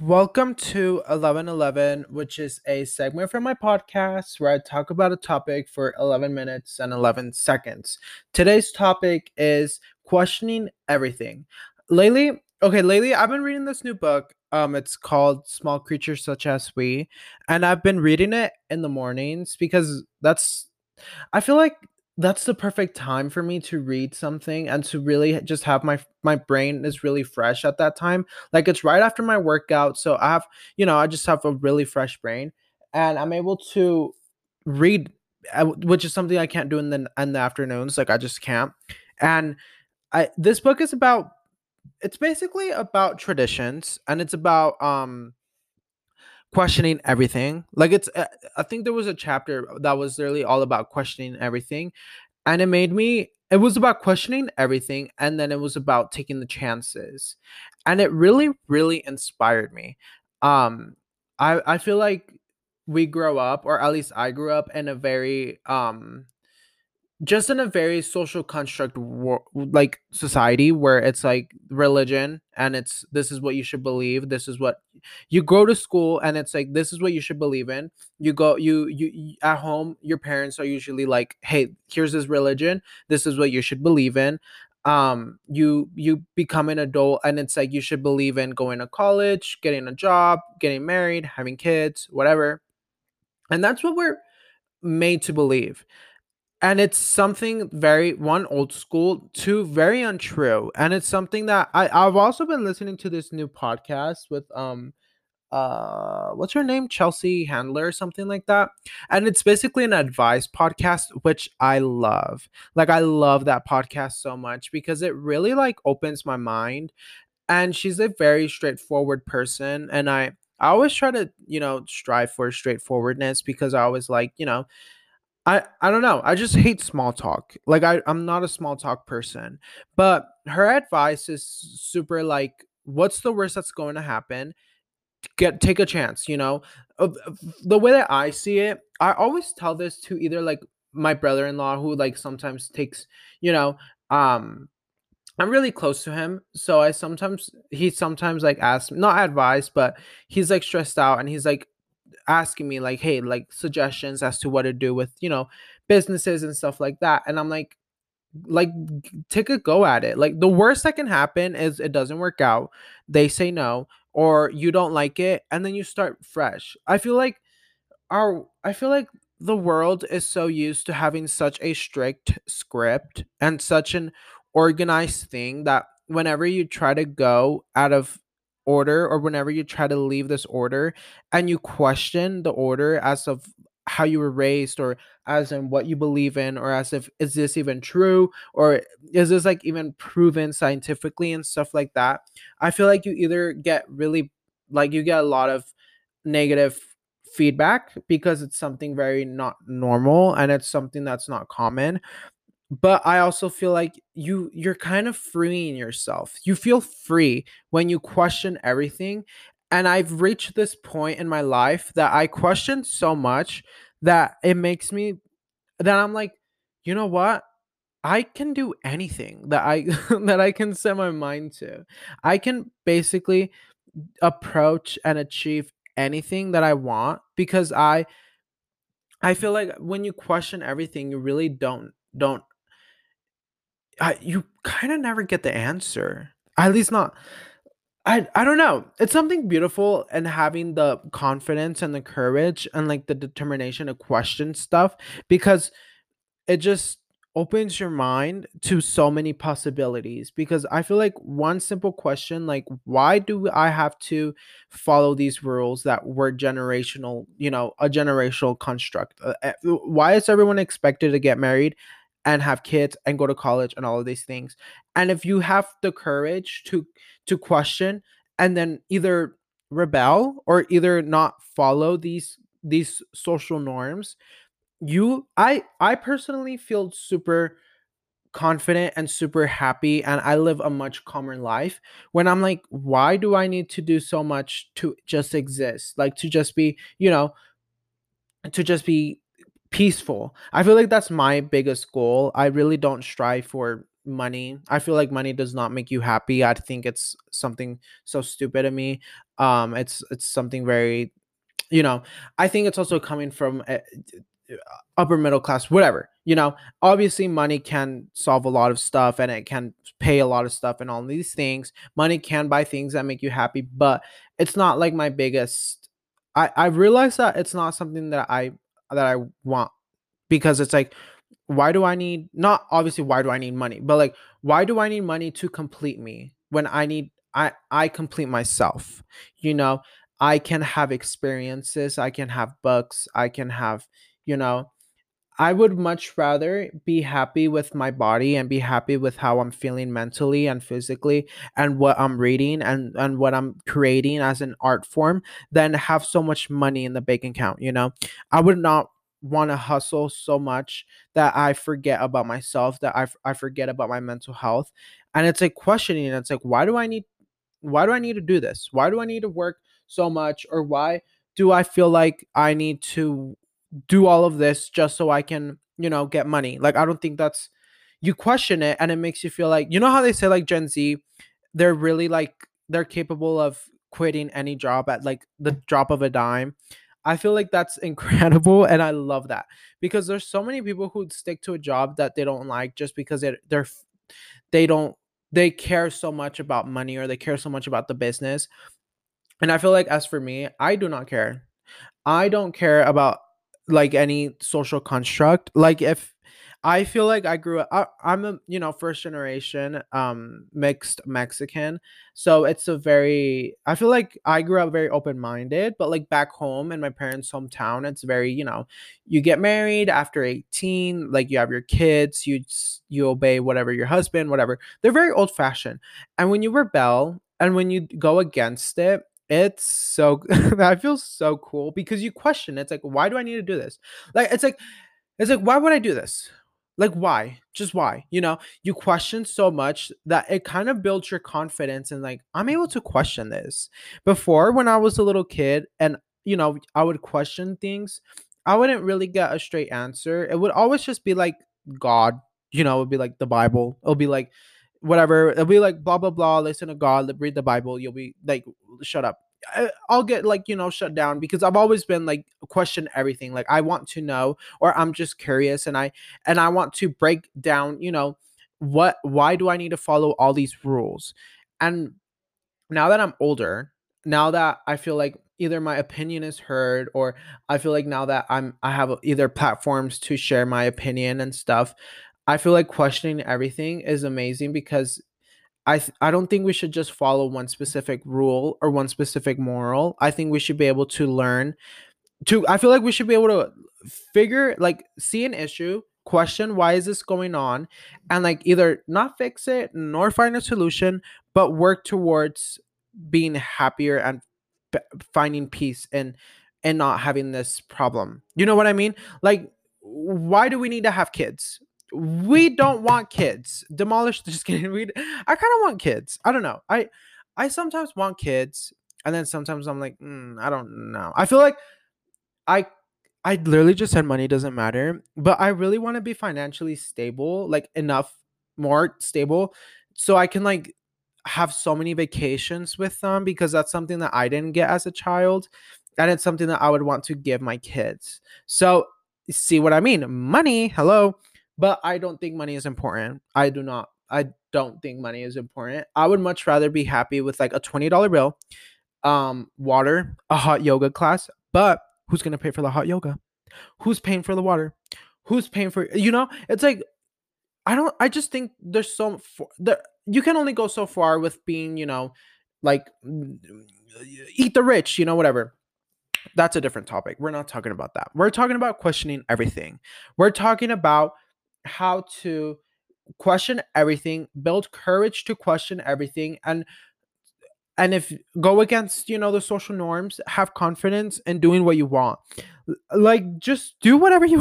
Welcome to 1111, which is a segment from my podcast where I talk about a topic for 11 minutes and 11 seconds. Today's topic is questioning everything. Lately, okay, lately I've been reading this new book. Um it's called Small Creatures Such as We, and I've been reading it in the mornings because that's I feel like that's the perfect time for me to read something and to really just have my my brain is really fresh at that time. Like it's right after my workout so i have you know i just have a really fresh brain and i'm able to read uh, which is something i can't do in the in the afternoons like i just can't and i this book is about it's basically about traditions and it's about um questioning everything. Like it's, uh, I think there was a chapter that was literally all about questioning everything, and it made me. It was about questioning everything, and then it was about taking the chances, and it really, really inspired me. Um, I I feel like we grow up, or at least I grew up in a very um just in a very social construct like society where it's like religion and it's this is what you should believe this is what you go to school and it's like this is what you should believe in. You go you you, you at home your parents are usually like hey here's this religion this is what you should believe in. Um you you become an adult and it's like you should believe in going to college getting a job getting married having kids whatever. And that's what we're made to believe and it's something very one old school two very untrue. And it's something that I, i've also been listening to this new podcast with um uh what's her name? Chelsea handler or something like that. And it's basically an advice podcast which i love. Like i love that podcast so much because it really like opens my mind. And she's a very straightforward person. And i i always try to you know strive for straightforwardness because i always like you know I I don't know. I just hate small talk. Like I I'm not a small talk person. But her advice is super like what's the worst that's going to happen? Get take a chance, you know? the way that I see it, I always tell this to either like my brother-in-law who like sometimes takes, you know, um I'm really close to him, so I sometimes he sometimes like asks not advice, but he's like stressed out and he's like asking me like hey like suggestions as to what to do with you know businesses and stuff like that and i'm like like take a go at it. Like the worst that can happen is it doesn't work out they say no or you don't like it and then you start fresh. I feel like our i feel like the world is so used to having such a strict script and such an organized thing that whenever you try to go out of order or whenever you try to leave this order and you question the order as of how you were raised or as in what you believe in or as if is this even true or is this like even proven scientifically and stuff like that i feel like you either get really like you get a lot of negative feedback because it's something very not normal and it's something that's not common but i also feel like you you're kind of freeing yourself. You feel free when you question everything and i've reached this point in my life that i question so much that it makes me that i'm like you know what? I can do anything that i that i can set my mind to. I can basically approach and achieve anything that i want because i i feel like when you question everything you really don't don't I, you kind of never get the answer. At least not. I I don't know. It's something beautiful and having the confidence and the courage and like the determination to question stuff because it just opens your mind to so many possibilities because I feel like one simple question like why do I have to follow these rules that were generational, you know, a generational construct? Uh, eh, why is everyone expected to get married and have kids and go to college and all of these things. And if you have the courage to to question and then either rebel or either not follow these these social norms you i i personally feel super confident and super happy and i live a much calmer life when i'm like why do i need to do so much to just exist? Like to just be you know to just be peaceful. I feel like that's my biggest goal. I really don't strive for money. I feel like money does not make you happy. I think it's something so stupid of me. um it's it's something very you know i think it's also coming from a, upper middle class whatever you know obviously money can solve a lot of stuff and it can pay a lot of stuff and all these things money can buy things that make you happy but it's not like my biggest i i realize that it's not something that i that i want because it's like why do i need not obviously why do i need money but like why do i need money to complete me when i need i i complete myself? You know i can have experiences i can have books i can have you know I would much rather be happy with my body and be happy with how I'm feeling mentally and physically and what I'm reading and, and what I'm creating as an art form than have so much money in the bank account, you know? I would not want to hustle so much that I forget about myself, that I, I forget about my mental health. And it's like questioning, it's like, why do I need why do I need to do this? Why do I need to work so much? Or why do I feel like I need to do all of this just so I can, you know, get money. Like I don't think that's you question it and it makes you feel like you know how they say like Gen Z, they're really like they're capable of quitting any job at like the drop of a dime. I feel like that's incredible and I love that because there's so many people who stick to a job that they don't like just because it, they're they don't they care so much about money or they care so much about the business. And I feel like as for me, I do not care. I don't care about like any social construct like if i feel like i grew up I, am a you know first generation um mixed mexican so it's a very i feel like i grew up very open-minded but like back home in my parents hometown it's very you know you get married after 18 like you have your kids you you obey whatever your husband whatever. They're very old-fashioned and when you rebel and when you go against it it's so I feel so cool because you question it's like why do I need to do this? Like it's like it's like why would I do this? Like why? Just why? You know, you question so much that it kind of builds your confidence and like I'm able to question this. Before when I was a little kid and you know, I would question things, I wouldn't really get a straight answer. It would always just be like God, you know, it would be like the Bible. It'll be like whatever. It'll be like blah blah blah. Listen to God, read the Bible. You'll be like, shut up. I'll get like you know shut down because I've always been like question everything. Like I want to know, or I'm just curious, and I and I want to break down. You know what? Why do I need to follow all these rules? And now that I'm older, now that I feel like either my opinion is heard, or I feel like now that I'm I have either platforms to share my opinion and stuff. I feel like questioning everything is amazing because I th- I don't think we should just follow one specific rule or one specific moral. I think we should be able to learn to I feel like we should be able to figure like see an issue, question why is this going on and like either not fix it nor find a solution, but work towards being happier and finding peace and and not having this problem. You know what I mean? Like why do we need to have kids? We don't want kids. Demolish just kidding. We I kind of want kids. I don't know. I I sometimes want kids, and then sometimes I'm like, mm, I don't know. I feel like I I literally just said money doesn't matter, but I really want to be financially stable, like enough more stable, so I can like have so many vacations with them because that's something that I didn't get as a child, and it's something that I would want to give my kids. So see what I mean? Money, hello but I don't think money is important. I do not. I don't think money is important. I would much rather be happy with like a $20 bill, um, water, a hot yoga class. But who's gonna pay for the hot yoga? Who's paying for the water? Who's paying for you know? It's like I don't I just think there's so there you can only go so far with being, you know, like eat the rich, you know, whatever. That's a different topic. We're not talking about that. We're talking about questioning everything. We're talking about how to question everything, build courage to question everything and and if go against you know the social norms have confidence in doing what you want. Like just do whatever you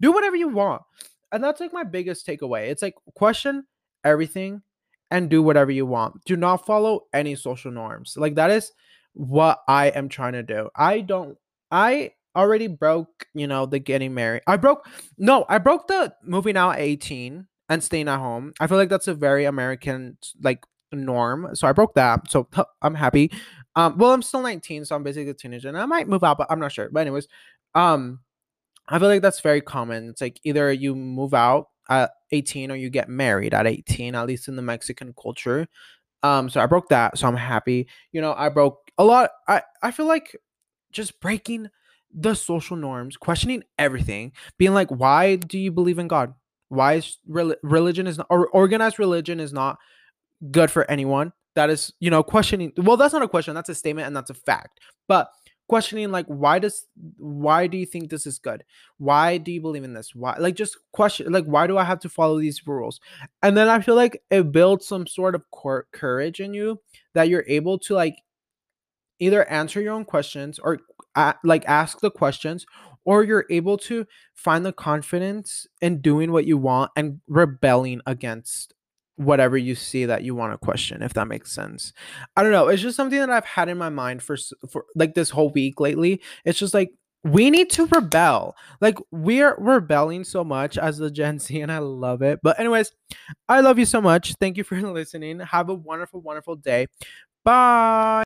do whatever you want. And that's like my biggest takeaway. It's like question everything and do whatever you want. Do not follow any social norms. Like that is what i am trying to do. I don't i already broke, you know, the getting married. I broke no, I broke the moving out at 18 and staying at home. I feel like that's a very American like norm. So I broke that. So I'm happy. Um, well, I'm still 19, so I'm basically a teenager, and I might move out, but I'm not sure. But anyways, um, I feel like that's very common. It's like either you move out at 18 or you get married at 18, at least in the Mexican culture. Um, so I broke that, so I'm happy. You know, I broke a lot. I I feel like just breaking the social norms, questioning everything, being like, why do you believe in God? Why is religion is not or organized religion is not good for anyone? That is, you know, questioning. Well, that's not a question. That's a statement, and that's a fact. But questioning like why does why do you think this is good why do you believe in this why like just question like why do i have to follow these rules and then i feel like it builds some sort of cor- courage in you that you're able to like either answer your own questions or like ask the questions or you're able to find the confidence in doing what you want and rebelling against whatever you see that you want to question if that makes sense. I don't know it's just something that i've had in my mind for for like this whole week lately. It's just like we need to rebel. Like we're rebelling so much as the gen z and i love it. But anyways i love you so much. Thank you for listening. Have a wonderful wonderful day. Bye